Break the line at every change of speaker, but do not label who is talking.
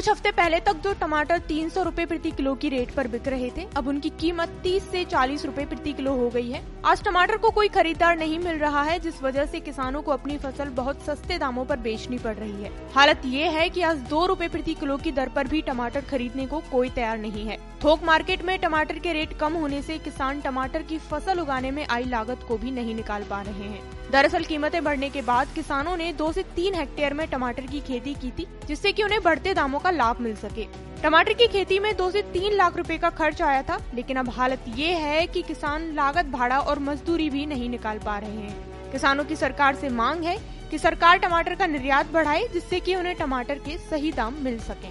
कुछ हफ़्ते पहले तक जो टमाटर तीन सौ रूपए प्रति किलो की रेट पर बिक रहे थे, अब उनकी कीमत तीस से चालीस रूपए प्रति किलो हो गई है। आज टमाटर को कोई खरीदार नहीं मिल रहा है, जिस वजह से किसानों को अपनी फ़सल बहुत सस्ते दामों पर बेचनी पड़ रही है। हालत ये है कि आज दो रूपए प्रति किलो की दर पर भी टमाटर खरीदने को कोई तैयार नहीं है। थोक मार्केट में टमाटर के रेट कम होने से किसान टमाटर की फ़सल उगाने में आई लागत को भी नहीं निकाल पा रहे हैं। दरअसल कीमतें बढ़ने के बाद किसानों ने दो से तीन हेक्टेयर में टमाटर की खेती की थी, जिससे कि उन्हें बढ़ते दामों का लाभ मिल सके टमाटर की खेती में दो से तीन लाख रुपए का खर्च आया था, लेकिन अब हालत ये है कि किसान लागत, भाड़ा और मजदूरी भी नहीं निकाल पा रहे हैं किसानों की सरकार से मांग है कि सरकार टमाटर का निर्यात बढ़ाए, जिससे कि उन्हें टमाटर के सही दाम मिल सकें।